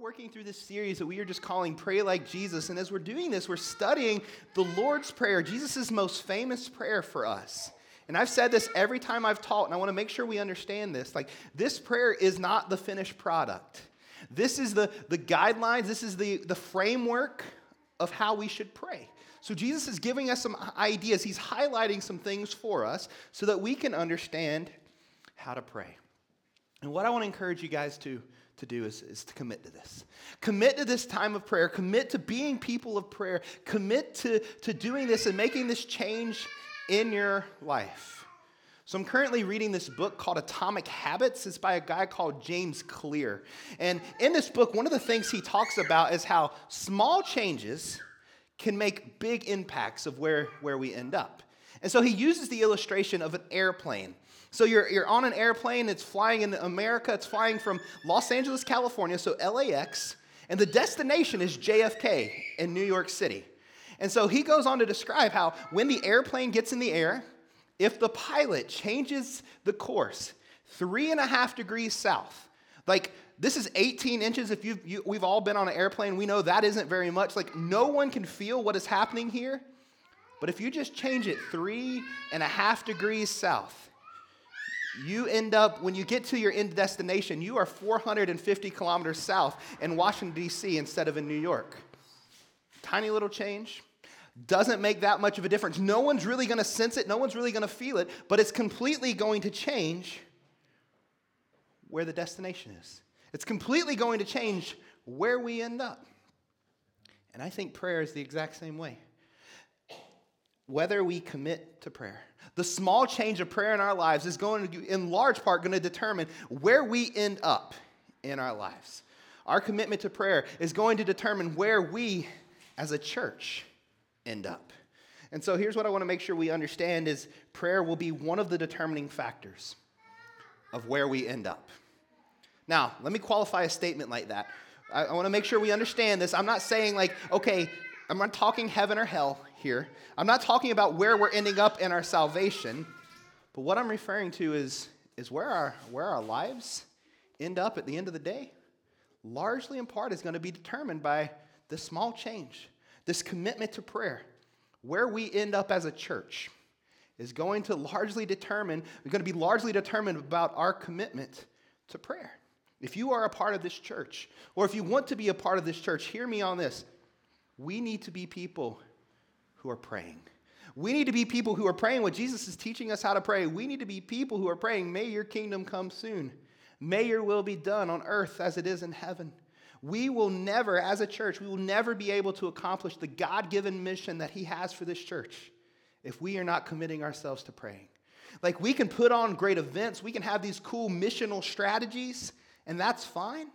working through this series that we are just calling Pray Like Jesus. And as we're doing this, we're studying the Lord's Prayer, Jesus' most famous prayer for us. And I've said this every time I've taught, and I want to make sure we understand this. Like, this prayer is not the finished product. This is the, the guidelines, this is the, the framework of how we should pray. So, Jesus is giving us some ideas. He's highlighting some things for us so that we can understand how to pray. And what I want to encourage you guys to to do is, is to commit to this. Commit to this time of prayer. Commit to being people of prayer. Commit to, to doing this and making this change in your life. So I'm currently reading this book called Atomic Habits. It's by a guy called James Clear. And in this book, one of the things he talks about is how small changes can make big impacts of where, where we end up. And so he uses the illustration of an airplane. So you're, you're on an airplane, it's flying in America, it's flying from Los Angeles, California, so LAX, and the destination is JFK in New York City. And so he goes on to describe how when the airplane gets in the air, if the pilot changes the course three and a half degrees south, like this is 18 inches. If you've, you, we've all been on an airplane, we know that isn't very much. Like no one can feel what is happening here. But if you just change it three and a half degrees south, you end up, when you get to your end destination, you are 450 kilometers south in Washington, D.C. instead of in New York. Tiny little change. Doesn't make that much of a difference. No one's really going to sense it, no one's really going to feel it, but it's completely going to change where the destination is. It's completely going to change where we end up. And I think prayer is the exact same way. Whether we commit to prayer, the small change of prayer in our lives is going to, in large part, going to determine where we end up in our lives. Our commitment to prayer is going to determine where we, as a church, end up. And so here's what I want to make sure we understand is prayer will be one of the determining factors of where we end up. Now, let me qualify a statement like that. I, I want to make sure we understand this. I'm not saying like, okay, I'm not talking heaven or hell here. I'm not talking about where we're ending up in our salvation, but what I'm referring to is, is where, our, where our lives end up at the end of the day. Largely in part is going to be determined by this small change, this commitment to prayer. Where we end up as a church is going to largely determine, we're going to be largely determined about our commitment to prayer. If you are a part of this church, or if you want to be a part of this church, hear me on this. We need to be people who are praying. We need to be people who are praying what Jesus is teaching us how to pray. We need to be people who are praying, May your kingdom come soon. May your will be done on earth as it is in heaven. We will never, as a church, we will never be able to accomplish the God given mission that He has for this church if we are not committing ourselves to praying. Like, we can put on great events, we can have these cool missional strategies, and that's fine.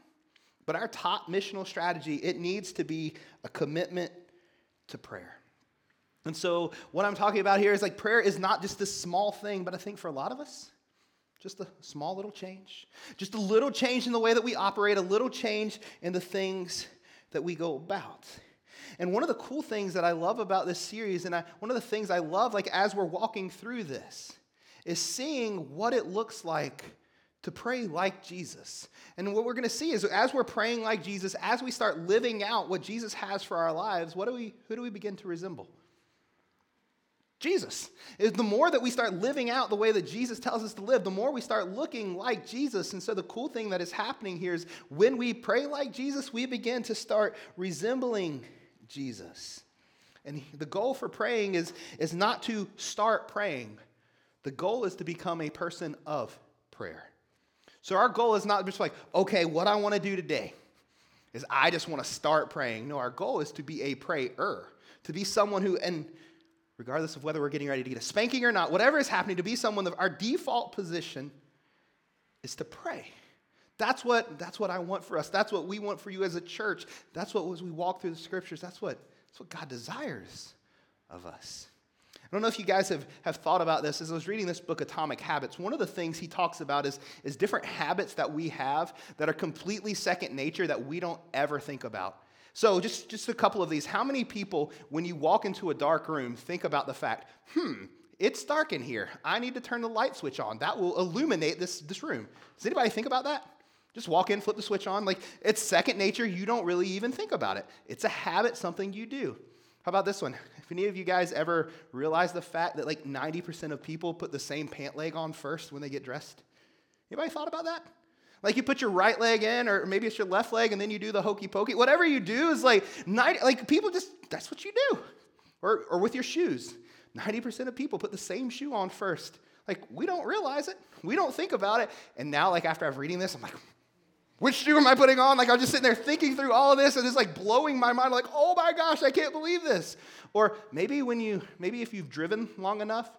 But our top missional strategy, it needs to be a commitment to prayer. And so, what I'm talking about here is like prayer is not just this small thing, but I think for a lot of us, just a small little change. Just a little change in the way that we operate, a little change in the things that we go about. And one of the cool things that I love about this series, and I, one of the things I love, like as we're walking through this, is seeing what it looks like to pray like Jesus. And what we're going to see is as we're praying like Jesus, as we start living out what Jesus has for our lives, what do we, who do we begin to resemble? Jesus. Is the more that we start living out the way that Jesus tells us to live, the more we start looking like Jesus. And so the cool thing that is happening here is when we pray like Jesus, we begin to start resembling Jesus. And the goal for praying is, is not to start praying. The goal is to become a person of prayer. So our goal is not just like, okay, what I want to do today is I just want to start praying. No, our goal is to be a prayer, to be someone who, and regardless of whether we're getting ready to get a spanking or not, whatever is happening, to be someone our default position is to pray. That's what, that's what I want for us. That's what we want for you as a church. That's what, as we walk through the scriptures, that's what, that's what God desires of us. I don't know if you guys have, have thought about this. As I was reading this book, Atomic Habits, one of the things he talks about is, is different habits that we have that are completely second nature that we don't ever think about. So, just, just a couple of these. How many people, when you walk into a dark room, think about the fact, hmm, it's dark in here. I need to turn the light switch on. That will illuminate this, this room. Does anybody think about that? Just walk in, flip the switch on. Like it's second nature. You don't really even think about it. It's a habit, something you do. How about this one? If any of you guys ever realize the fact that like 90% of people put the same pant leg on first when they get dressed? Anybody thought about that? Like you put your right leg in, or maybe it's your left leg, and then you do the hokey pokey. Whatever you do is like 90, like people just that's what you do. Or or with your shoes. 90% of people put the same shoe on first. Like we don't realize it. We don't think about it. And now, like after I'm reading this, I'm like, which shoe am I putting on? Like I'm just sitting there thinking through all of this and it's like blowing my mind, like, oh my gosh, I can't believe this. Or maybe when you, maybe if you've driven long enough,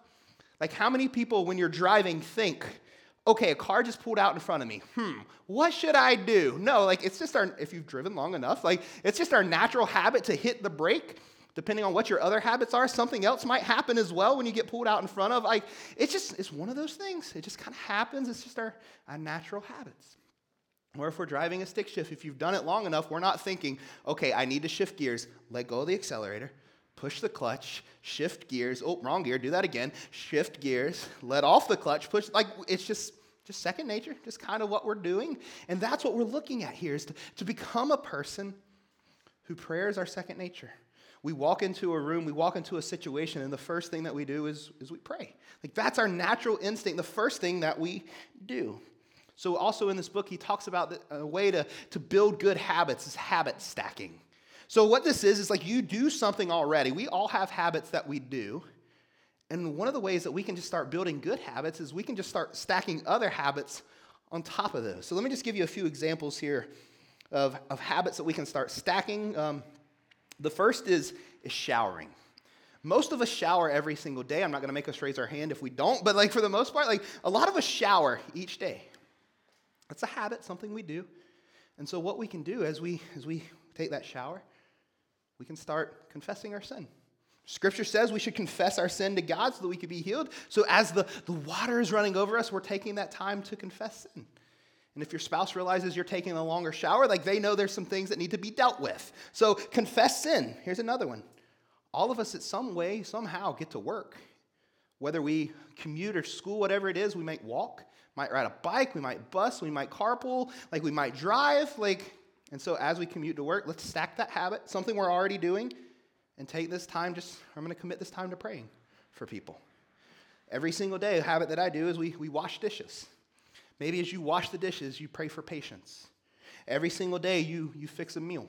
like how many people when you're driving think, okay, a car just pulled out in front of me. Hmm, what should I do? No, like it's just our, if you've driven long enough, like it's just our natural habit to hit the brake. Depending on what your other habits are, something else might happen as well when you get pulled out in front of. Like it's just, it's one of those things. It just kind of happens. It's just our, our natural habits. Or if we're driving a stick shift, if you've done it long enough, we're not thinking, okay, I need to shift gears, let go of the accelerator, push the clutch, shift gears. Oh, wrong gear, do that again. Shift gears, let off the clutch, push. Like, it's just, just second nature, just kind of what we're doing. And that's what we're looking at here is to, to become a person who prayer is our second nature. We walk into a room, we walk into a situation, and the first thing that we do is, is we pray. Like, that's our natural instinct, the first thing that we do. So, also in this book, he talks about a way to, to build good habits is habit stacking. So, what this is, is like you do something already. We all have habits that we do. And one of the ways that we can just start building good habits is we can just start stacking other habits on top of those. So, let me just give you a few examples here of, of habits that we can start stacking. Um, the first is, is showering. Most of us shower every single day. I'm not going to make us raise our hand if we don't, but like for the most part, like a lot of us shower each day. It's a habit, something we do. And so what we can do as we as we take that shower, we can start confessing our sin. Scripture says we should confess our sin to God so that we could be healed. So as the, the water is running over us, we're taking that time to confess sin. And if your spouse realizes you're taking a longer shower, like they know there's some things that need to be dealt with. So confess sin. Here's another one. All of us, at some way, somehow, get to work. Whether we commute or school, whatever it is, we might walk might ride a bike, we might bus, we might carpool, like we might drive, like and so as we commute to work, let's stack that habit, something we're already doing, and take this time just I'm going to commit this time to praying for people. Every single day, a habit that I do is we, we wash dishes. Maybe as you wash the dishes, you pray for patience. Every single day, you, you fix a meal.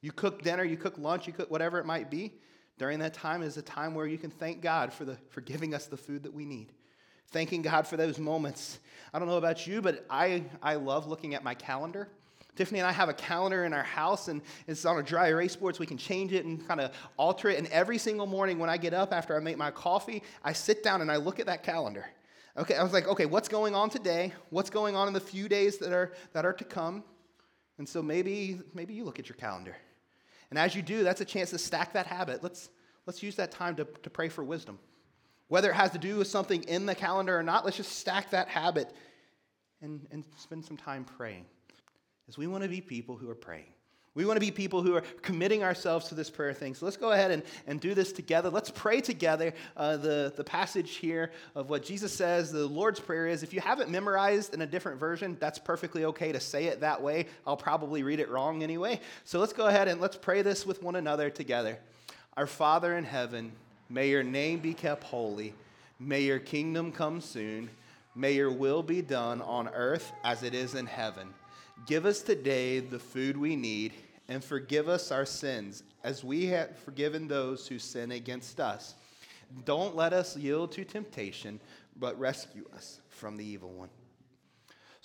You cook dinner, you cook lunch, you cook whatever it might be. During that time is a time where you can thank God for, the, for giving us the food that we need thanking God for those moments. I don't know about you, but I, I love looking at my calendar. Tiffany and I have a calendar in our house, and it's on a dry erase board, so we can change it and kind of alter it. And every single morning when I get up after I make my coffee, I sit down and I look at that calendar. Okay, I was like, okay, what's going on today? What's going on in the few days that are that are to come? And so maybe maybe you look at your calendar. And as you do, that's a chance to stack that habit. Let's let's use that time to, to pray for wisdom. Whether it has to do with something in the calendar or not, let's just stack that habit and, and spend some time praying. As we want to be people who are praying. We want to be people who are committing ourselves to this prayer thing. So let's go ahead and, and do this together. Let's pray together uh, the, the passage here of what Jesus says the Lord's Prayer is. If you haven't memorized in a different version, that's perfectly okay to say it that way. I'll probably read it wrong anyway. So let's go ahead and let's pray this with one another together. Our Father in heaven, May your name be kept holy. May your kingdom come soon. May your will be done on earth as it is in heaven. Give us today the food we need and forgive us our sins as we have forgiven those who sin against us. Don't let us yield to temptation, but rescue us from the evil one.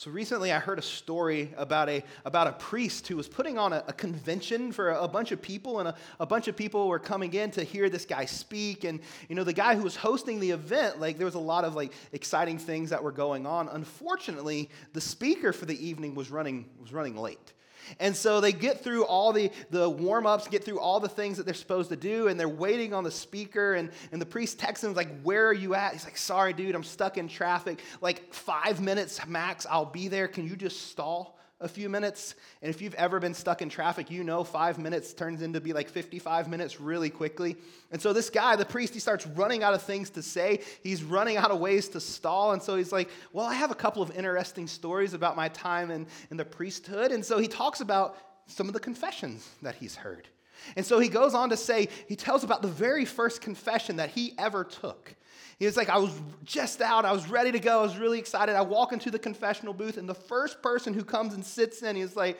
So recently, I heard a story about a, about a priest who was putting on a, a convention for a, a, bunch of people, and a, a bunch of people were coming in to hear this guy speak. And you know, the guy who was hosting the event, like there was a lot of like exciting things that were going on. Unfortunately, the speaker for the evening was running was running late. And so they get through all the, the warm ups, get through all the things that they're supposed to do, and they're waiting on the speaker. And, and the priest texts him, like, Where are you at? He's like, Sorry, dude, I'm stuck in traffic. Like five minutes max, I'll be there. Can you just stall a few minutes. And if you've ever been stuck in traffic, you know five minutes turns into be like 55 minutes really quickly. And so this guy, the priest, he starts running out of things to say. He's running out of ways to stall. And so he's like, Well, I have a couple of interesting stories about my time in, in the priesthood. And so he talks about some of the confessions that he's heard. And so he goes on to say, he tells about the very first confession that he ever took. He was like, I was just out, I was ready to go, I was really excited. I walk into the confessional booth, and the first person who comes and sits in, he's like,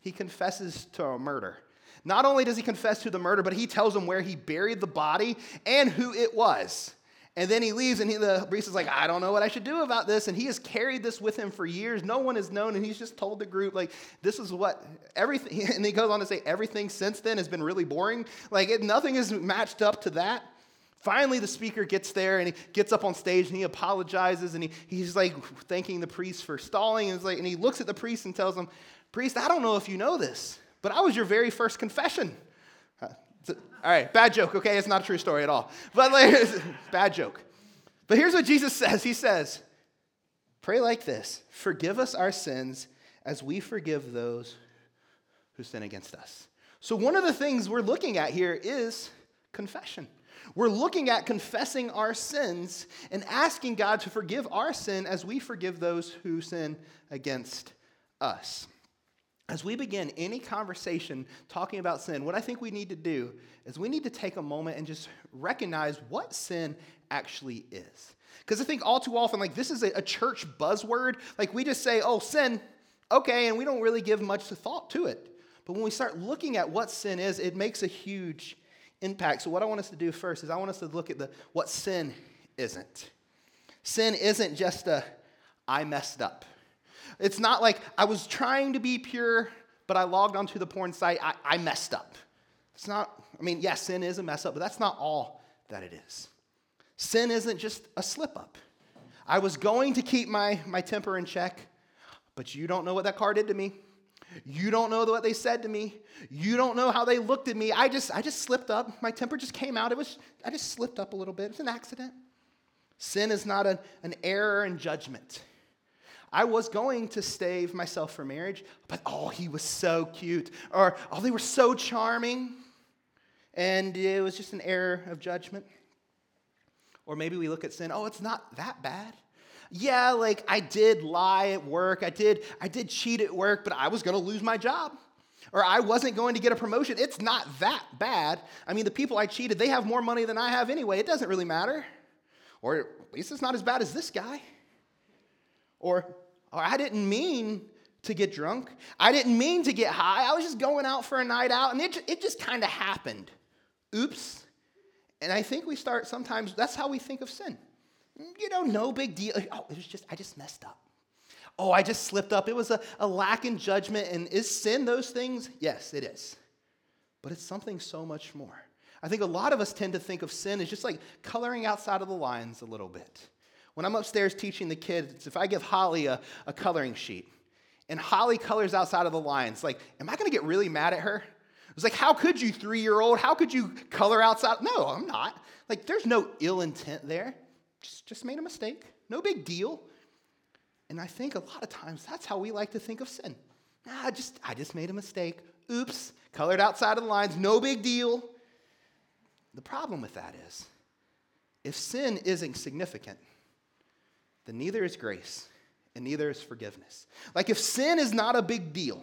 he confesses to a murder. Not only does he confess to the murder, but he tells them where he buried the body and who it was. And then he leaves, and he, the priest is like, I don't know what I should do about this. And he has carried this with him for years. No one has known, and he's just told the group, like, this is what everything. And he goes on to say, everything since then has been really boring. Like, it, nothing is matched up to that. Finally, the speaker gets there and he gets up on stage and he apologizes and he, he's like thanking the priest for stalling. And, like, and he looks at the priest and tells him, Priest, I don't know if you know this, but I was your very first confession. Uh, all right, bad joke, okay? It's not a true story at all. But like, bad joke. But here's what Jesus says He says, Pray like this Forgive us our sins as we forgive those who sin against us. So, one of the things we're looking at here is confession. We're looking at confessing our sins and asking God to forgive our sin as we forgive those who sin against us. As we begin any conversation talking about sin, what I think we need to do is we need to take a moment and just recognize what sin actually is. Because I think all too often, like this is a, a, church buzzword. Like we just say, oh, sin, okay, and we don't really give much thought to it. But when we start looking at what sin is, it makes a huge impact. So what I want us to do first is I want us to look at the what sin isn't. Sin isn't just a I messed up. It's not like I was trying to be pure, but I logged onto the porn site. I, I messed up. It's not, I mean, yes, sin is a mess up, but that's not all that it is. Sin isn't just a slip up. I was going to keep my, my temper in check, but you don't know what that car did to me. You don't know what they said to me. You don't know how they looked at me. I just, I just slipped up. My temper just came out. It was, I just slipped up a little bit. It was an accident. Sin is not a, an error in judgment. I was going to save myself for marriage, but oh, he was so cute. Or oh, they were so charming. And it was just an error of judgment. Or maybe we look at sin, oh, it's not that bad yeah, like I did lie at work, I did, I did cheat at work, but I was gonna lose my job. Or I wasn't going to get a promotion. It's not that bad. I mean, the people I cheated, they have more money than I have anyway. It doesn't really matter. Or at least it's not as bad as this guy. Or, or I didn't mean to get drunk. I didn't mean to get high. I was just going out for a night out, and it, it just kind of happened. Oops. And I think we start sometimes, that's how we think of sin you know, no big deal. Oh, it was just, I just messed up. Oh, I just slipped up. It was a, a lack in judgment. And is sin those things? Yes, it is. But it's something so much more. I think a lot of us tend to think of sin as just like coloring outside of the lines a little bit. When I'm upstairs teaching the kids, if I give Holly a, a coloring sheet and Holly colors outside of the lines, like, am I to get really mad at her? It's like, how could you, three year old? How could you color outside? No, I'm not. Like, there's no ill intent there. Just, just made a mistake. No big deal. And I think a lot of times that's how we like to think of sin. Ah, I just, I just made a mistake. Oops, colored outside of the lines, no big deal. The problem with that is if sin isn't significant, then neither is grace and neither is forgiveness. Like if sin is not a big deal,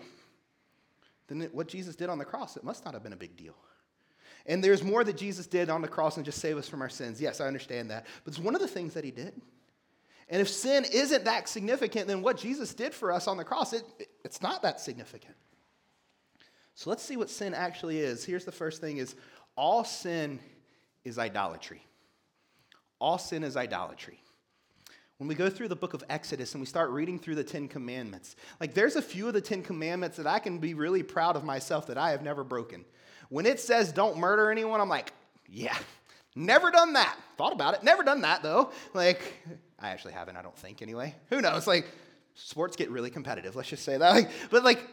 then what Jesus did on the cross, it must not have been a big deal. And there's more that Jesus did on the cross than just save us from our sins. Yes, I understand that. But it's one of the things that he did. And if sin isn't that significant, then what Jesus did for us on the cross, it, it's not that significant. So let's see what sin actually is. Here's the first thing is all sin is idolatry. All sin is idolatry. When we go through the book of Exodus and we start reading through the Ten Commandments, like there's a few of the Ten Commandments that I can be really proud of myself that I have never broken. When it says don't murder anyone, I'm like, yeah, never done that. Thought about it, never done that though. Like, I actually haven't, I don't think anyway. Who knows? Like, sports get really competitive, let's just say that. Like, but like,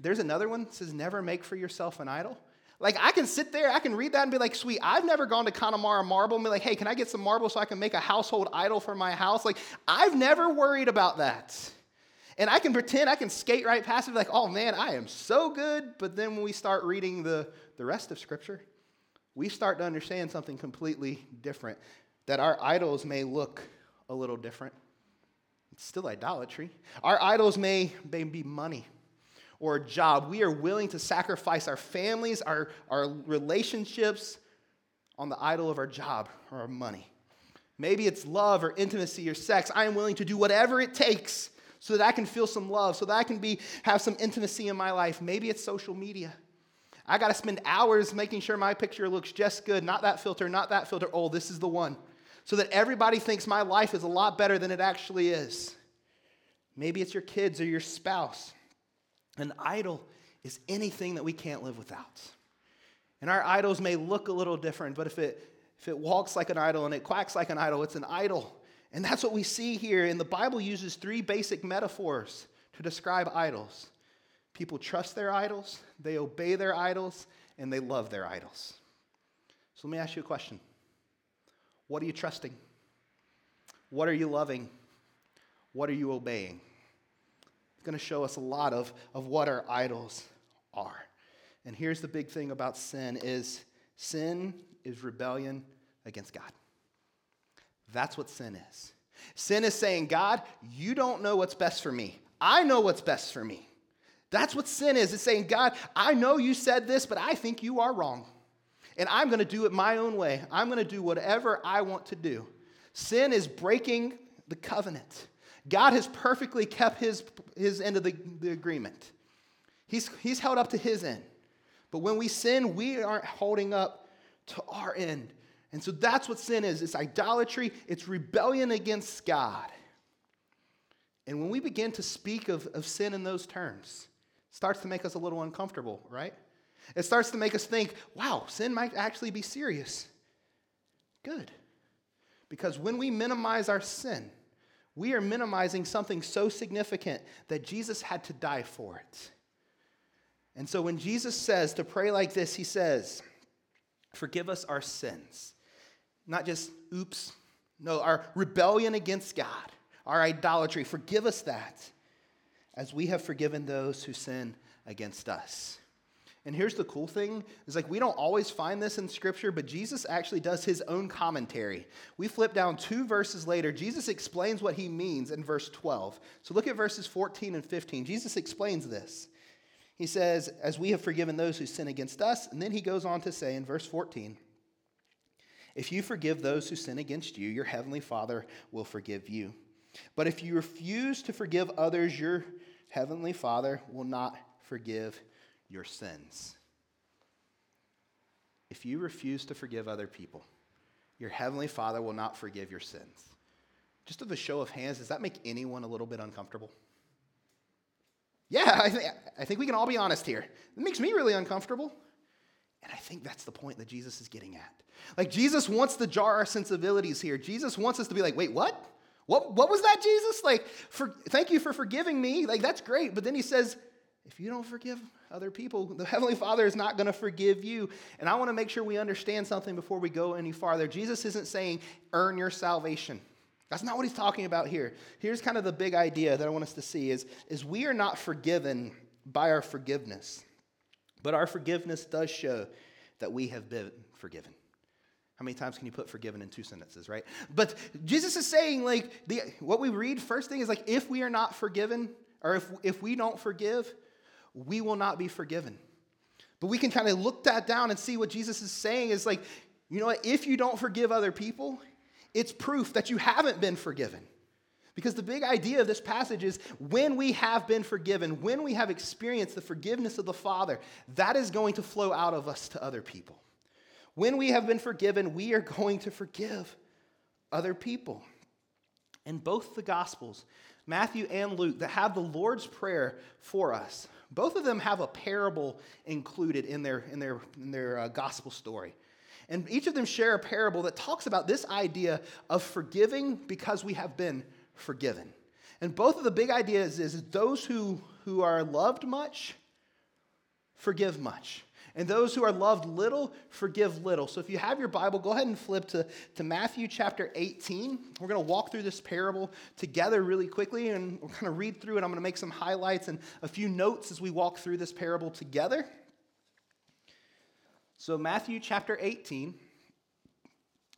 there's another one that says never make for yourself an idol. Like, I can sit there, I can read that and be like, sweet, I've never gone to Connemara Marble and be like, hey, can I get some marble so I can make a household idol for my house? Like, I've never worried about that. And I can pretend, I can skate right past it, like, oh man, I am so good. But then when we start reading the, the rest of Scripture, we start to understand something completely different. That our idols may look a little different. It's still idolatry. Our idols may, may be money or a job. We are willing to sacrifice our families, our, our relationships on the idol of our job or our money. Maybe it's love or intimacy or sex. I am willing to do whatever it takes so that I can feel some love, so that I can be, have some intimacy in my life. Maybe it's social media. I got to spend hours making sure my picture looks just good, not that filter, not that filter. Oh, this is the one. So that everybody thinks my life is a lot better than it actually is. Maybe it's your kids or your spouse. An idol is anything that we can't live without. And our idols may look a little different, but if it, if it walks like an idol and it quacks like an idol, it's an idol. And that's what we see here. And the Bible uses three basic metaphors to describe idols people trust their idols, they obey their idols, and they love their idols. So let me ask you a question What are you trusting? What are you loving? What are you obeying? It's going to show us a lot of, of what our idols are. And here's the big thing about sin is sin is rebellion against God. That's what sin is. Sin is saying, God, you don't know what's best for me. I know what's best for me. That's what sin is. It's saying, God, I know you said this, but I think you are wrong. And I'm going to do it my own way. I'm going to do whatever I want to do. Sin is breaking the covenant. God has perfectly kept his, his end of the, the agreement, he's, he's held up to his end. But when we sin, we aren't holding up to our end. And so that's what sin is it's idolatry, it's rebellion against God. And when we begin to speak of, of sin in those terms, starts to make us a little uncomfortable, right? It starts to make us think, wow, sin might actually be serious. Good. Because when we minimize our sin, we are minimizing something so significant that Jesus had to die for it. And so when Jesus says to pray like this, he says, Forgive us our sins. Not just, oops, no, our rebellion against God, our idolatry. Forgive us that as we have forgiven those who sin against us. And here's the cool thing is like we don't always find this in scripture, but Jesus actually does his own commentary. We flip down two verses later. Jesus explains what he means in verse 12. So look at verses 14 and 15. Jesus explains this. He says, As we have forgiven those who sin against us. And then he goes on to say in verse 14, if you forgive those who sin against you, your heavenly Father will forgive you. But if you refuse to forgive others, your heavenly Father will not forgive your sins. If you refuse to forgive other people, your heavenly Father will not forgive your sins. Just of a show of hands, does that make anyone a little bit uncomfortable? Yeah, I, th- I think we can all be honest here. It makes me really uncomfortable. And I think that's the point that Jesus is getting at. Like, Jesus wants to jar our sensibilities here. Jesus wants us to be like, wait, what? What, what was that, Jesus? Like, for, thank you for forgiving me. Like, that's great. But then he says, if you don't forgive other people, the Heavenly Father is not going to forgive you. And I want to make sure we understand something before we go any farther. Jesus isn't saying, earn your salvation. That's not what he's talking about here. Here's kind of the big idea that I want us to see is, is we are not forgiven by our forgiveness, but our forgiveness does show that we have been forgiven. How many times can you put forgiven in two sentences, right? But Jesus is saying, like, the, what we read first thing is like, if we are not forgiven, or if, if we don't forgive, we will not be forgiven. But we can kind of look that down and see what Jesus is saying is like, you know what? If you don't forgive other people, it's proof that you haven't been forgiven. Because the big idea of this passage is when we have been forgiven, when we have experienced the forgiveness of the Father, that is going to flow out of us to other people. When we have been forgiven, we are going to forgive other people. In both the Gospels, Matthew and Luke, that have the Lord's Prayer for us, both of them have a parable included in their, in their, in their uh, gospel story. And each of them share a parable that talks about this idea of forgiving because we have been forgiven. And both of the big ideas is those who, who are loved much forgive much. And those who are loved little, forgive little. So if you have your Bible, go ahead and flip to, to Matthew chapter 18. We're going to walk through this parable together really quickly, and we're going to read through it. I'm going to make some highlights and a few notes as we walk through this parable together. So, Matthew chapter 18,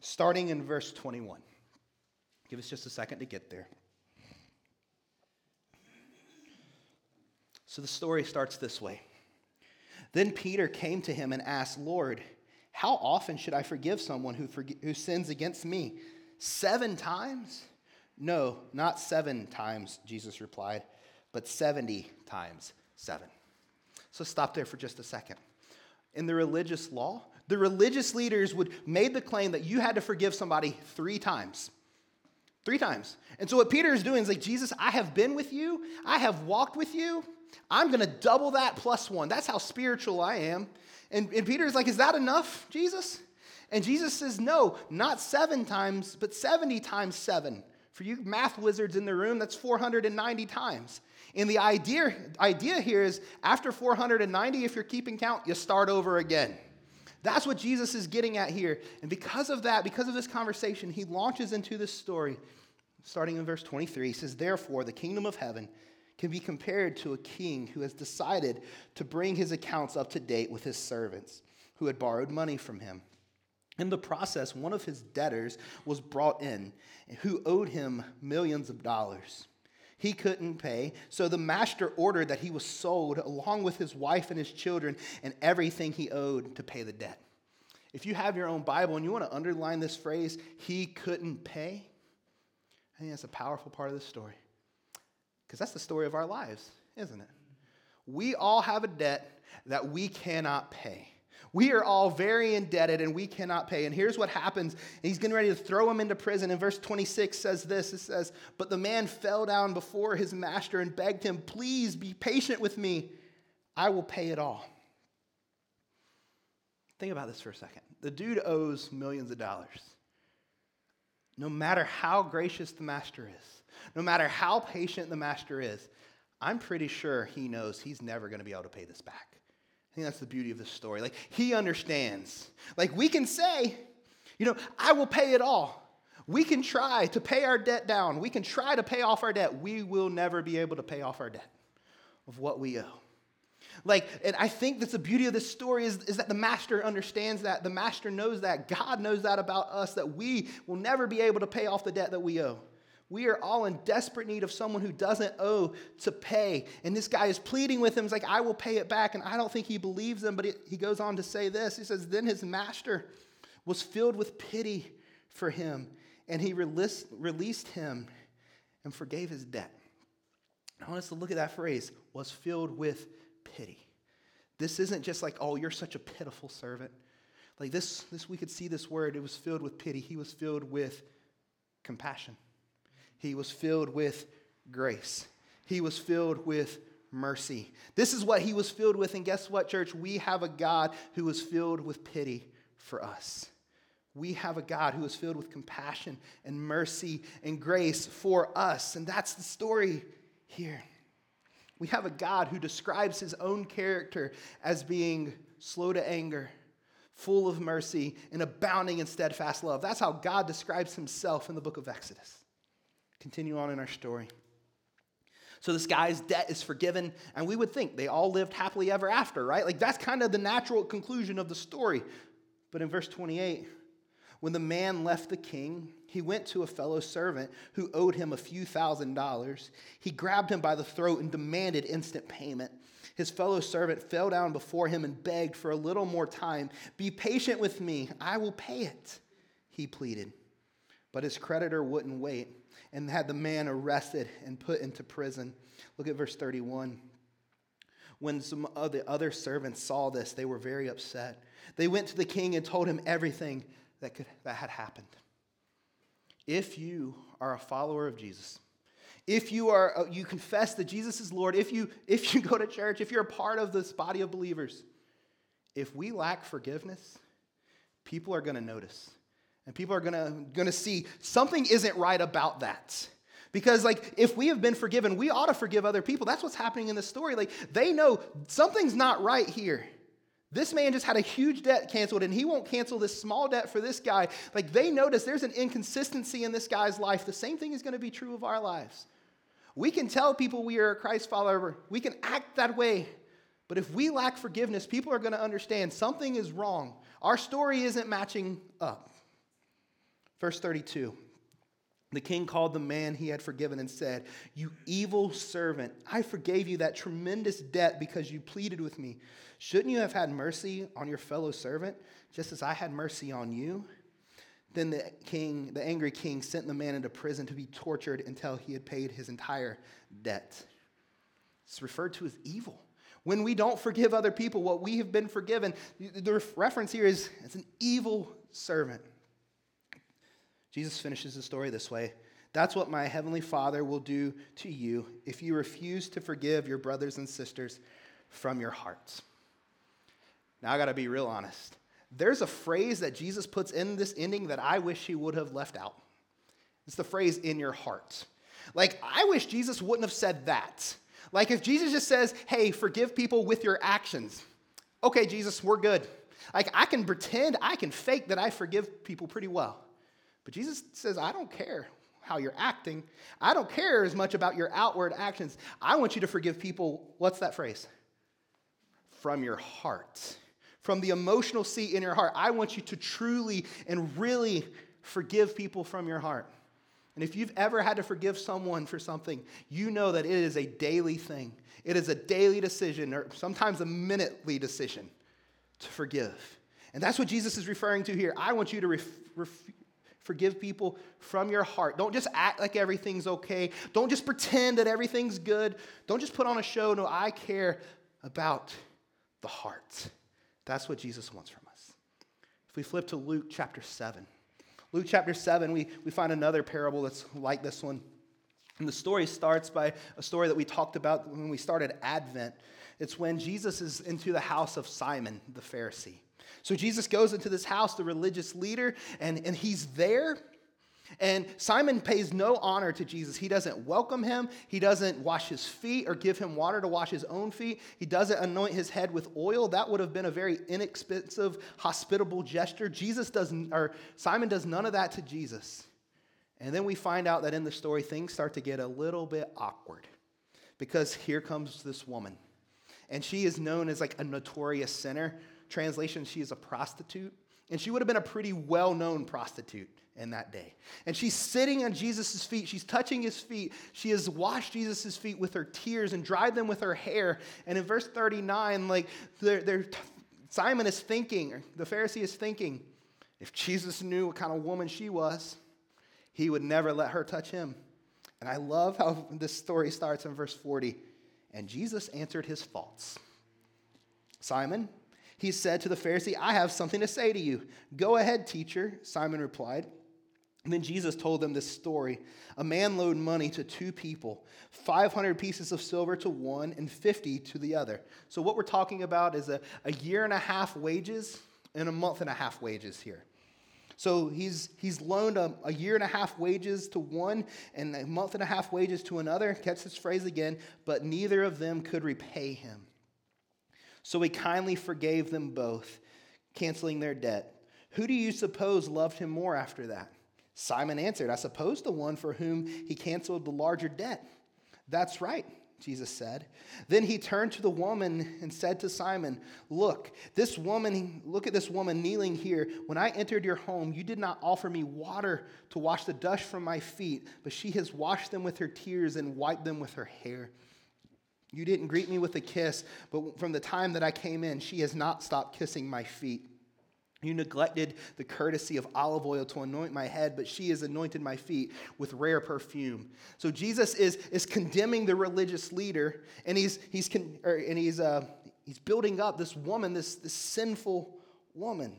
starting in verse 21. Give us just a second to get there. So the story starts this way. Then Peter came to him and asked, Lord, how often should I forgive someone who, forg- who sins against me? Seven times? No, not seven times, Jesus replied, but 70 times seven. So stop there for just a second. In the religious law, the religious leaders would made the claim that you had to forgive somebody three times. Three times. And so what Peter is doing is like, Jesus, I have been with you, I have walked with you. I'm going to double that plus one. That's how spiritual I am. And, and Peter is like, Is that enough, Jesus? And Jesus says, No, not seven times, but 70 times seven. For you math wizards in the room, that's 490 times. And the idea, idea here is after 490, if you're keeping count, you start over again. That's what Jesus is getting at here. And because of that, because of this conversation, he launches into this story, starting in verse 23. He says, Therefore, the kingdom of heaven can be compared to a king who has decided to bring his accounts up to date with his servants who had borrowed money from him. In the process, one of his debtors was brought in who owed him millions of dollars. He couldn't pay, so the master ordered that he was sold along with his wife and his children and everything he owed to pay the debt. If you have your own Bible and you want to underline this phrase, he couldn't pay, I think that's a powerful part of the story. Because that's the story of our lives, isn't it? We all have a debt that we cannot pay. We are all very indebted and we cannot pay. And here's what happens. He's getting ready to throw him into prison. And verse 26 says this it says, But the man fell down before his master and begged him, Please be patient with me. I will pay it all. Think about this for a second. The dude owes millions of dollars. No matter how gracious the master is, no matter how patient the master is, I'm pretty sure he knows he's never going to be able to pay this back I think that's the beauty of this story. Like, he understands. Like, we can say, you know, I will pay it all. We can try to pay our debt down. We can try to pay off our debt. We will never be able to pay off our debt of what we owe. Like, and I think that's the beauty of this story is, is that the master understands that. The master knows that. God knows that about us, that we will never be able to pay off the debt that we owe. We are all in desperate need of someone who doesn't owe to pay. And this guy is pleading with him. He's like, I will pay it back. And I don't think he believes him, but he goes on to say this. He says, Then his master was filled with pity for him, and he released, released him and forgave his debt. I want us to look at that phrase was filled with pity. This isn't just like, oh, you're such a pitiful servant. Like this, this we could see this word, it was filled with pity. He was filled with compassion. He was filled with grace. He was filled with mercy. This is what he was filled with. And guess what, church? We have a God who was filled with pity for us. We have a God who is filled with compassion and mercy and grace for us. And that's the story here. We have a God who describes his own character as being slow to anger, full of mercy, and abounding in steadfast love. That's how God describes himself in the book of Exodus. Continue on in our story. So this guy's debt is forgiven, and we would think they all lived happily ever after, right? Like that's kind of the natural conclusion of the story. But in verse 28, when the man left the king, he went to a fellow servant who owed him a few thousand dollars. He grabbed him by the throat and demanded instant payment. His fellow servant fell down before him and begged for a little more time. Be patient with me, I will pay it, he pleaded. But his creditor wouldn't wait and had the man arrested and put into prison. Look at verse 31. When some of the other servants saw this, they were very upset. They went to the king and told him everything that, could, that had happened. If you are a follower of Jesus, if you are uh, you confess that Jesus is Lord, if you if you go to church, if you're a part of this body of believers, if we lack forgiveness, people are going to notice. And people are gonna, gonna see something isn't right about that. Because, like, if we have been forgiven, we ought to forgive other people. That's what's happening in the story. Like, they know something's not right here. This man just had a huge debt canceled, and he won't cancel this small debt for this guy. Like they notice there's an inconsistency in this guy's life. The same thing is going to be true of our lives. We can tell people we are a Christ follower, we can act that way, but if we lack forgiveness, people are going to understand something is wrong. Our story isn't matching up. Verse 32 The king called the man he had forgiven and said, You evil servant, I forgave you that tremendous debt because you pleaded with me. Shouldn't you have had mercy on your fellow servant, just as I had mercy on you? Then the king, the angry king, sent the man into prison to be tortured until he had paid his entire debt. It's referred to as evil. When we don't forgive other people what we have been forgiven, the reference here is it's an evil servant. Jesus finishes the story this way That's what my heavenly Father will do to you if you refuse to forgive your brothers and sisters from your hearts. Now, I got to be real honest. There's a phrase that Jesus puts in this ending that I wish he would have left out. It's the phrase in your heart. Like, I wish Jesus wouldn't have said that. Like, if Jesus just says, hey, forgive people with your actions, okay, Jesus, we're good. Like, I can pretend, I can fake that I forgive people pretty well. But Jesus says, I don't care how you're acting. I don't care as much about your outward actions. I want you to forgive people, what's that phrase? From your heart from the emotional seat in your heart. I want you to truly and really forgive people from your heart. And if you've ever had to forgive someone for something, you know that it is a daily thing. It is a daily decision, or sometimes a minutely decision to forgive. And that's what Jesus is referring to here. I want you to ref- ref- forgive people from your heart. Don't just act like everything's okay. Don't just pretend that everything's good. Don't just put on a show. No, I care about the heart. That's what Jesus wants from us. If we flip to Luke chapter 7, Luke chapter 7, we, we find another parable that's like this one. And the story starts by a story that we talked about when we started Advent. It's when Jesus is into the house of Simon the Pharisee. So Jesus goes into this house, the religious leader, and, and he's there and Simon pays no honor to Jesus. He doesn't welcome him. He doesn't wash his feet or give him water to wash his own feet. He doesn't anoint his head with oil. That would have been a very inexpensive, hospitable gesture. Jesus doesn't, or Simon does none of that to Jesus. And then we find out that in the story, things start to get a little bit awkward because here comes this woman. And she is known as like a notorious sinner. Translation, she is a prostitute. And she would have been a pretty well known prostitute in that day. And she's sitting on Jesus' feet. She's touching his feet. She has washed Jesus' feet with her tears and dried them with her hair. And in verse 39, like they're, they're, Simon is thinking, the Pharisee is thinking, if Jesus knew what kind of woman she was, he would never let her touch him. And I love how this story starts in verse 40. And Jesus answered his faults. Simon, he said to the Pharisee, I have something to say to you. Go ahead, teacher, Simon replied. And then Jesus told them this story. A man loaned money to two people, 500 pieces of silver to one and 50 to the other. So, what we're talking about is a, a year and a half wages and a month and a half wages here. So, he's, he's loaned a, a year and a half wages to one and a month and a half wages to another. Catch this phrase again, but neither of them could repay him. So, he kindly forgave them both, canceling their debt. Who do you suppose loved him more after that? Simon answered, I suppose the one for whom he canceled the larger debt. That's right, Jesus said. Then he turned to the woman and said to Simon, Look, this woman, look at this woman kneeling here. When I entered your home, you did not offer me water to wash the dust from my feet, but she has washed them with her tears and wiped them with her hair. You didn't greet me with a kiss, but from the time that I came in, she has not stopped kissing my feet. You neglected the courtesy of olive oil to anoint my head, but she has anointed my feet with rare perfume. So Jesus is, is condemning the religious leader, and he's, he's, con, or, and he's, uh, he's building up this woman, this, this sinful woman.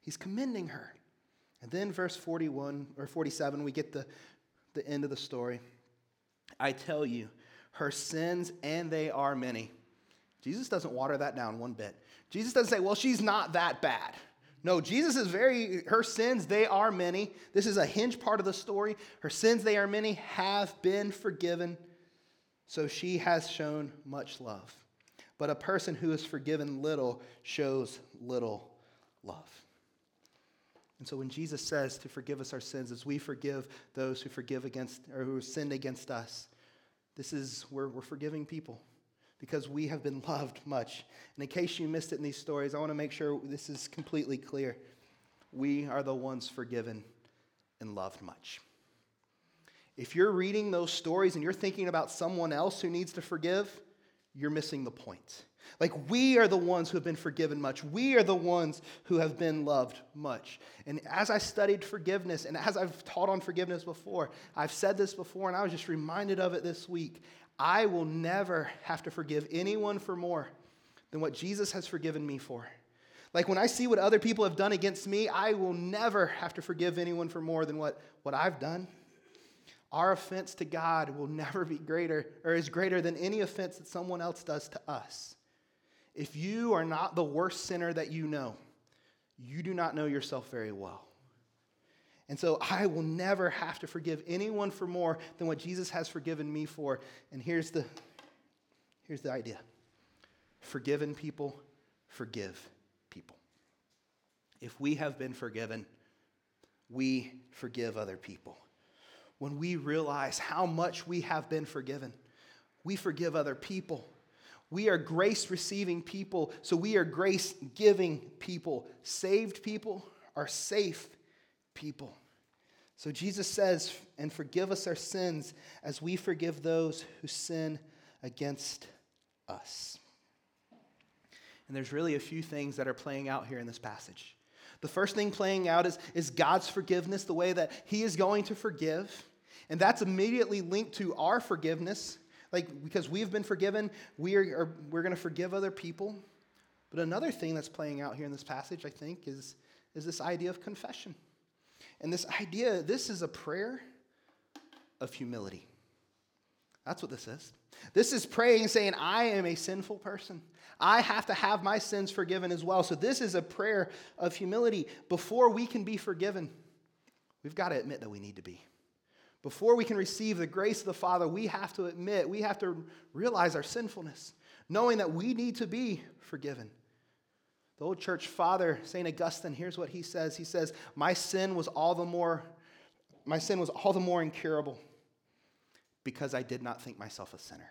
He's commending her. And then, verse 41 or 47, we get the, the end of the story. I tell you, her sins, and they are many. Jesus doesn't water that down one bit. Jesus doesn't say, well, she's not that bad. No, Jesus is very, her sins, they are many. This is a hinge part of the story. Her sins, they are many, have been forgiven. So she has shown much love. but a person who is forgiven little shows little love. And so when Jesus says to forgive us our sins as we forgive those who forgive against or who sinned against us, this is where we're forgiving people because we have been loved much. And in case you missed it in these stories, I want to make sure this is completely clear. We are the ones forgiven and loved much. If you're reading those stories and you're thinking about someone else who needs to forgive, you're missing the point. Like, we are the ones who have been forgiven much. We are the ones who have been loved much. And as I studied forgiveness, and as I've taught on forgiveness before, I've said this before, and I was just reminded of it this week. I will never have to forgive anyone for more than what Jesus has forgiven me for. Like when I see what other people have done against me, I will never have to forgive anyone for more than what, what I've done. Our offense to God will never be greater or is greater than any offense that someone else does to us. If you are not the worst sinner that you know, you do not know yourself very well. And so I will never have to forgive anyone for more than what Jesus has forgiven me for. And here's the, here's the idea forgiven people forgive people. If we have been forgiven, we forgive other people. When we realize how much we have been forgiven, we forgive other people. We are grace receiving people, so we are grace giving people. Saved people are safe people. So Jesus says, and forgive us our sins as we forgive those who sin against us. And there's really a few things that are playing out here in this passage. The first thing playing out is, is God's forgiveness, the way that He is going to forgive. And that's immediately linked to our forgiveness. Like, because we've been forgiven, we are, are we're going to forgive other people. But another thing that's playing out here in this passage, I think, is, is this idea of confession. And this idea, this is a prayer of humility. That's what this is. This is praying, saying, I am a sinful person. I have to have my sins forgiven as well. So, this is a prayer of humility. Before we can be forgiven, we've got to admit that we need to be. Before we can receive the grace of the Father, we have to admit, we have to realize our sinfulness, knowing that we need to be forgiven. The old church father, St. Augustine, here's what he says. He says, My sin was all the more, my sin was all the more incurable because I did not think myself a sinner.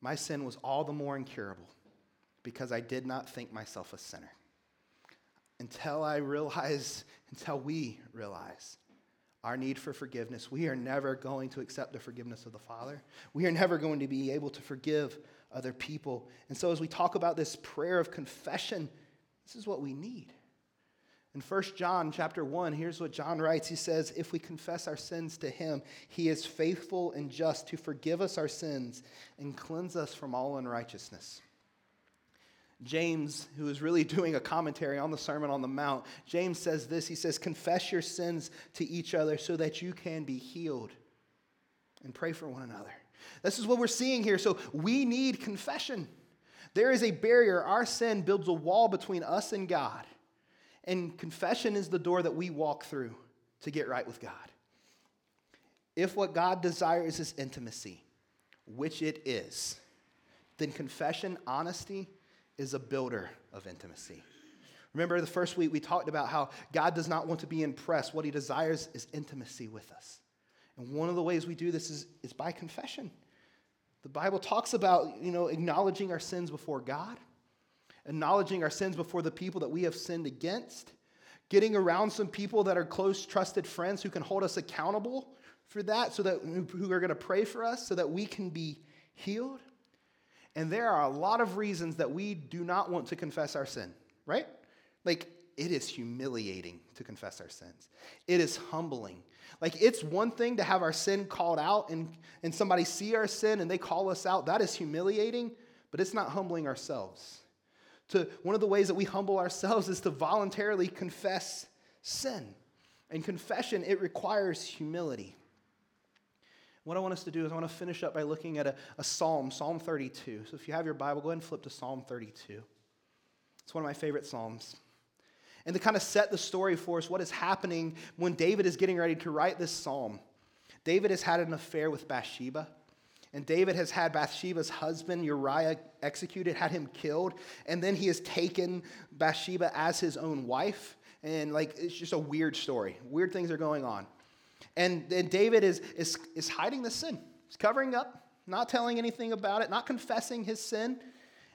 My sin was all the more incurable because I did not think myself a sinner. Until I realize, until we realize our need for forgiveness, we are never going to accept the forgiveness of the Father. We are never going to be able to forgive other people. And so as we talk about this prayer of confession, this is what we need. In 1 John chapter 1, here's what John writes. He says, If we confess our sins to him, he is faithful and just to forgive us our sins and cleanse us from all unrighteousness. James, who is really doing a commentary on the Sermon on the Mount, James says this He says, Confess your sins to each other so that you can be healed and pray for one another. This is what we're seeing here. So we need confession. There is a barrier. Our sin builds a wall between us and God. And confession is the door that we walk through to get right with God. If what God desires is intimacy, which it is, then confession, honesty, is a builder of intimacy. Remember the first week we talked about how God does not want to be impressed. What he desires is intimacy with us. And one of the ways we do this is, is by confession. The Bible talks about, you know, acknowledging our sins before God, acknowledging our sins before the people that we have sinned against, getting around some people that are close, trusted friends who can hold us accountable for that, so that who are going to pray for us so that we can be healed. And there are a lot of reasons that we do not want to confess our sin, right? Like it is humiliating to confess our sins. It is humbling. Like, it's one thing to have our sin called out and, and somebody see our sin and they call us out. That is humiliating, but it's not humbling ourselves. To, one of the ways that we humble ourselves is to voluntarily confess sin. And confession, it requires humility. What I want us to do is I want to finish up by looking at a, a psalm, Psalm 32. So if you have your Bible, go ahead and flip to Psalm 32. It's one of my favorite psalms. And to kind of set the story for us, what is happening when David is getting ready to write this psalm. David has had an affair with Bathsheba. And David has had Bathsheba's husband, Uriah, executed, had him killed. And then he has taken Bathsheba as his own wife. And like, it's just a weird story. Weird things are going on. And then David is, is, is hiding the sin. He's covering up, not telling anything about it, not confessing his sin.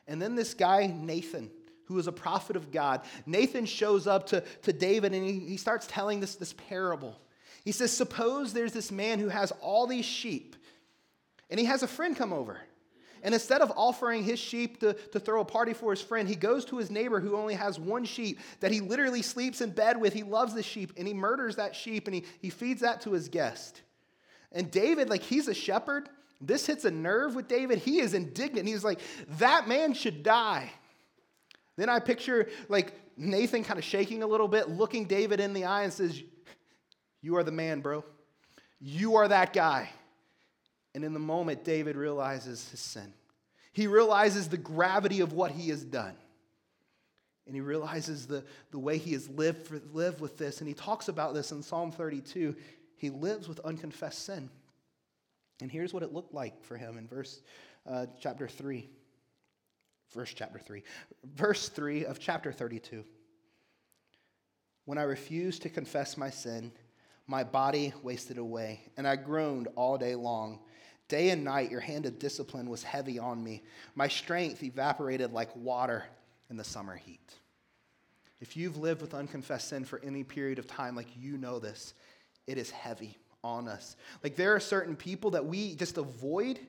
And then this guy, Nathan, who is a prophet of God, Nathan shows up to, to David and he, he starts telling this, this parable. He says, Suppose there's this man who has all these sheep and he has a friend come over. And instead of offering his sheep to, to throw a party for his friend, he goes to his neighbor who only has one sheep that he literally sleeps in bed with. He loves the sheep and he murders that sheep and he, he feeds that to his guest. And David, like he's a shepherd, this hits a nerve with David. He is indignant. He's like, that man should die. Then I picture like Nathan kind of shaking a little bit, looking David in the eye and says, You are the man, bro. You are that guy. And in the moment, David realizes his sin. He realizes the gravity of what he has done. And he realizes the, the way he has lived, for, lived with this. And he talks about this in Psalm 32. He lives with unconfessed sin. And here's what it looked like for him in verse uh, chapter 3. Verse chapter 3. Verse 3 of chapter 32. When I refused to confess my sin, my body wasted away, and I groaned all day long. Day and night, your hand of discipline was heavy on me. My strength evaporated like water in the summer heat. If you've lived with unconfessed sin for any period of time, like you know this, it is heavy on us. Like there are certain people that we just avoid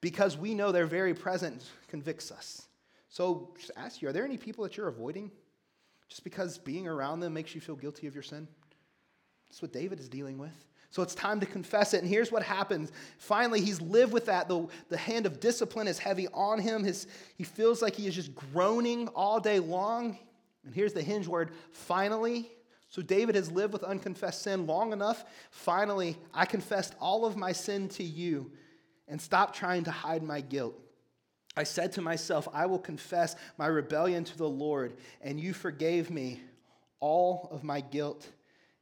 because we know their very presence convicts us. So just ask you, are there any people that you're avoiding just because being around them makes you feel guilty of your sin? That's what David is dealing with. So it's time to confess it. And here's what happens. Finally, he's lived with that. The, the hand of discipline is heavy on him. His, he feels like he is just groaning all day long. And here's the hinge word finally. So David has lived with unconfessed sin long enough. Finally, I confessed all of my sin to you and stopped trying to hide my guilt. I said to myself, I will confess my rebellion to the Lord, and you forgave me. All of my guilt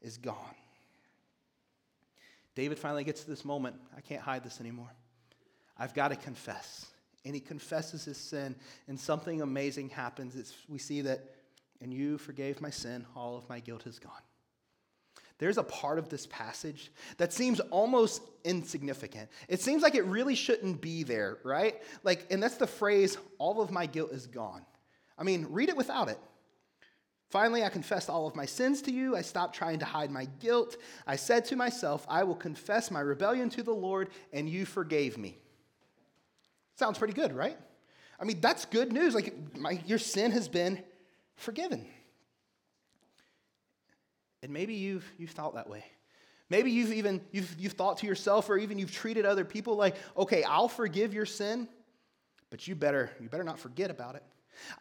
is gone. David finally gets to this moment. I can't hide this anymore. I've got to confess. And he confesses his sin, and something amazing happens. It's, we see that, and you forgave my sin, all of my guilt is gone. There's a part of this passage that seems almost insignificant. It seems like it really shouldn't be there, right? Like, and that's the phrase, all of my guilt is gone. I mean, read it without it. Finally, I confessed all of my sins to you. I stopped trying to hide my guilt. I said to myself, I will confess my rebellion to the Lord, and you forgave me. Sounds pretty good, right? I mean, that's good news. Like, my, your sin has been forgiven. And maybe you've, you've thought that way. Maybe you've even you've, you've thought to yourself or even you've treated other people like, okay, I'll forgive your sin, but you better, you better not forget about it.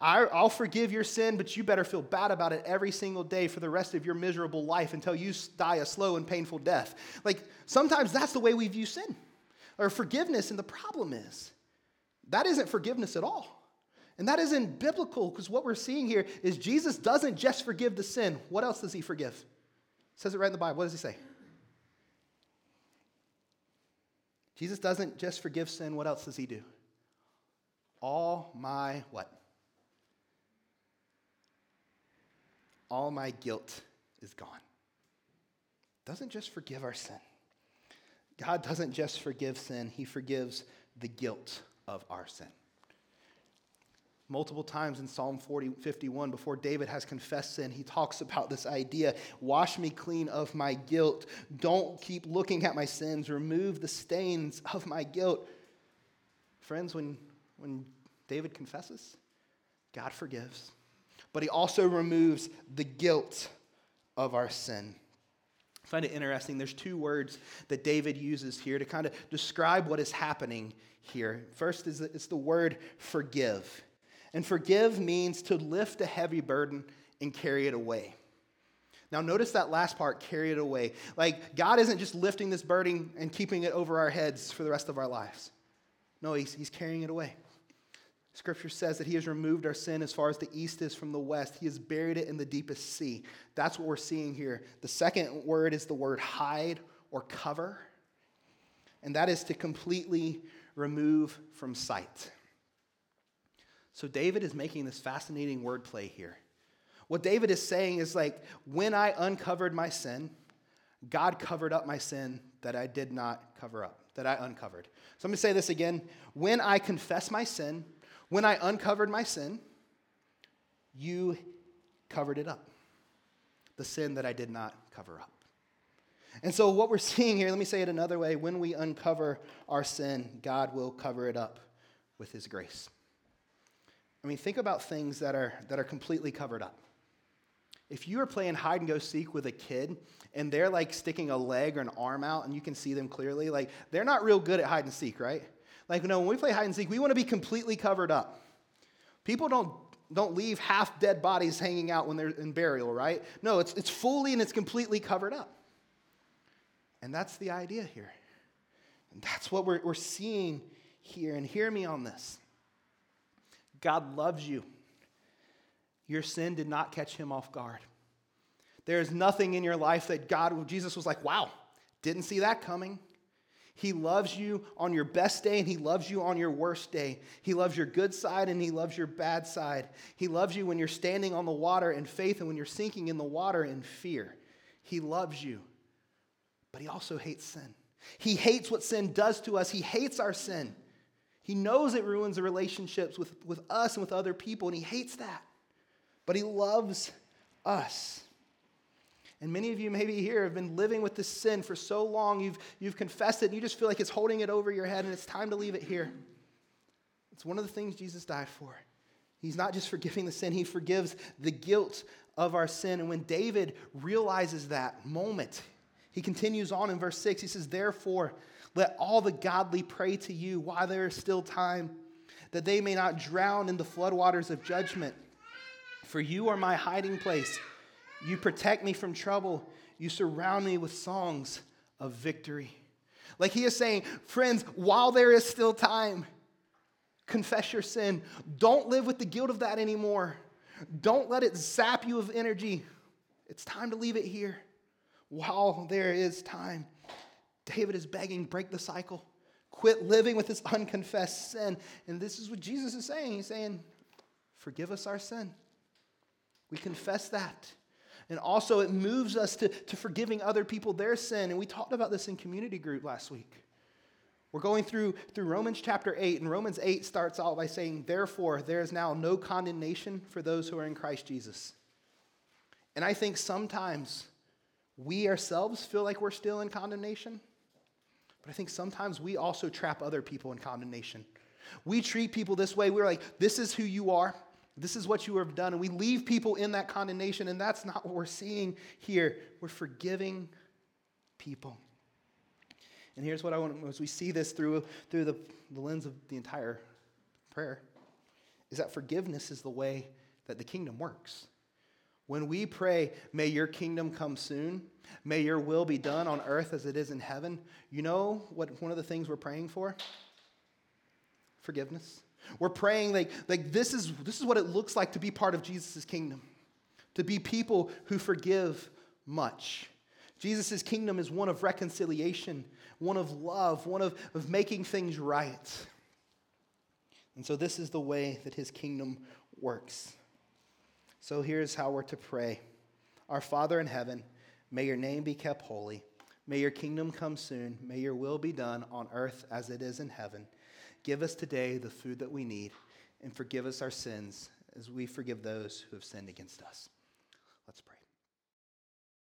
I'll forgive your sin, but you better feel bad about it every single day for the rest of your miserable life until you die a slow and painful death. Like, sometimes that's the way we view sin or forgiveness, and the problem is that isn't forgiveness at all. And that isn't biblical because what we're seeing here is Jesus doesn't just forgive the sin. What else does he forgive? It says it right in the Bible. What does he say? Jesus doesn't just forgive sin. What else does he do? All my what? All my guilt is gone. Doesn't just forgive our sin. God doesn't just forgive sin, He forgives the guilt of our sin. Multiple times in Psalm 40, 51, before David has confessed sin, he talks about this idea wash me clean of my guilt. Don't keep looking at my sins. Remove the stains of my guilt. Friends, when, when David confesses, God forgives but he also removes the guilt of our sin. I find it interesting. There's two words that David uses here to kind of describe what is happening here. First is it's the word forgive. And forgive means to lift a heavy burden and carry it away. Now, notice that last part carry it away. Like, God isn't just lifting this burden and keeping it over our heads for the rest of our lives. No, He's, he's carrying it away. Scripture says that he has removed our sin as far as the east is from the west. He has buried it in the deepest sea. That's what we're seeing here. The second word is the word hide or cover, and that is to completely remove from sight. So David is making this fascinating wordplay here. What David is saying is like, when I uncovered my sin, God covered up my sin that I did not cover up, that I uncovered. So I'm going to say this again. When I confess my sin, when I uncovered my sin, you covered it up. The sin that I did not cover up. And so, what we're seeing here, let me say it another way when we uncover our sin, God will cover it up with His grace. I mean, think about things that are, that are completely covered up. If you are playing hide and go seek with a kid and they're like sticking a leg or an arm out and you can see them clearly, like they're not real good at hide and seek, right? Like, you know, when we play hide and seek, we want to be completely covered up. People don't, don't leave half dead bodies hanging out when they're in burial, right? No, it's, it's fully and it's completely covered up. And that's the idea here. And that's what we're, we're seeing here. And hear me on this God loves you. Your sin did not catch him off guard. There is nothing in your life that God, Jesus was like, wow, didn't see that coming. He loves you on your best day and He loves you on your worst day. He loves your good side and He loves your bad side. He loves you when you're standing on the water in faith and when you're sinking in the water in fear. He loves you, but He also hates sin. He hates what sin does to us, He hates our sin. He knows it ruins the relationships with, with us and with other people, and He hates that but He loves us. And many of you, maybe here, have been living with this sin for so long, you've, you've confessed it, and you just feel like it's holding it over your head, and it's time to leave it here. It's one of the things Jesus died for. He's not just forgiving the sin, He forgives the guilt of our sin. And when David realizes that moment, he continues on in verse 6. He says, Therefore, let all the godly pray to you while there is still time, that they may not drown in the floodwaters of judgment. For you are my hiding place. You protect me from trouble. You surround me with songs of victory. Like he is saying, friends, while there is still time, confess your sin. Don't live with the guilt of that anymore. Don't let it zap you of energy. It's time to leave it here while there is time. David is begging, break the cycle. Quit living with this unconfessed sin. And this is what Jesus is saying. He's saying, forgive us our sin. We confess that. And also, it moves us to, to forgiving other people their sin. And we talked about this in community group last week. We're going through, through Romans chapter 8, and Romans 8 starts out by saying, Therefore, there is now no condemnation for those who are in Christ Jesus. And I think sometimes we ourselves feel like we're still in condemnation, but I think sometimes we also trap other people in condemnation. We treat people this way. We're like, This is who you are. This is what you have done. And we leave people in that condemnation, and that's not what we're seeing here. We're forgiving people. And here's what I want as we see this through, through the, the lens of the entire prayer is that forgiveness is the way that the kingdom works. When we pray, may your kingdom come soon, may your will be done on earth as it is in heaven, you know what one of the things we're praying for? Forgiveness. We're praying like, like this, is, this is what it looks like to be part of Jesus' kingdom, to be people who forgive much. Jesus' kingdom is one of reconciliation, one of love, one of, of making things right. And so, this is the way that his kingdom works. So, here's how we're to pray Our Father in heaven, may your name be kept holy. May your kingdom come soon. May your will be done on earth as it is in heaven. Give us today the food that we need, and forgive us our sins as we forgive those who have sinned against us. Let's pray.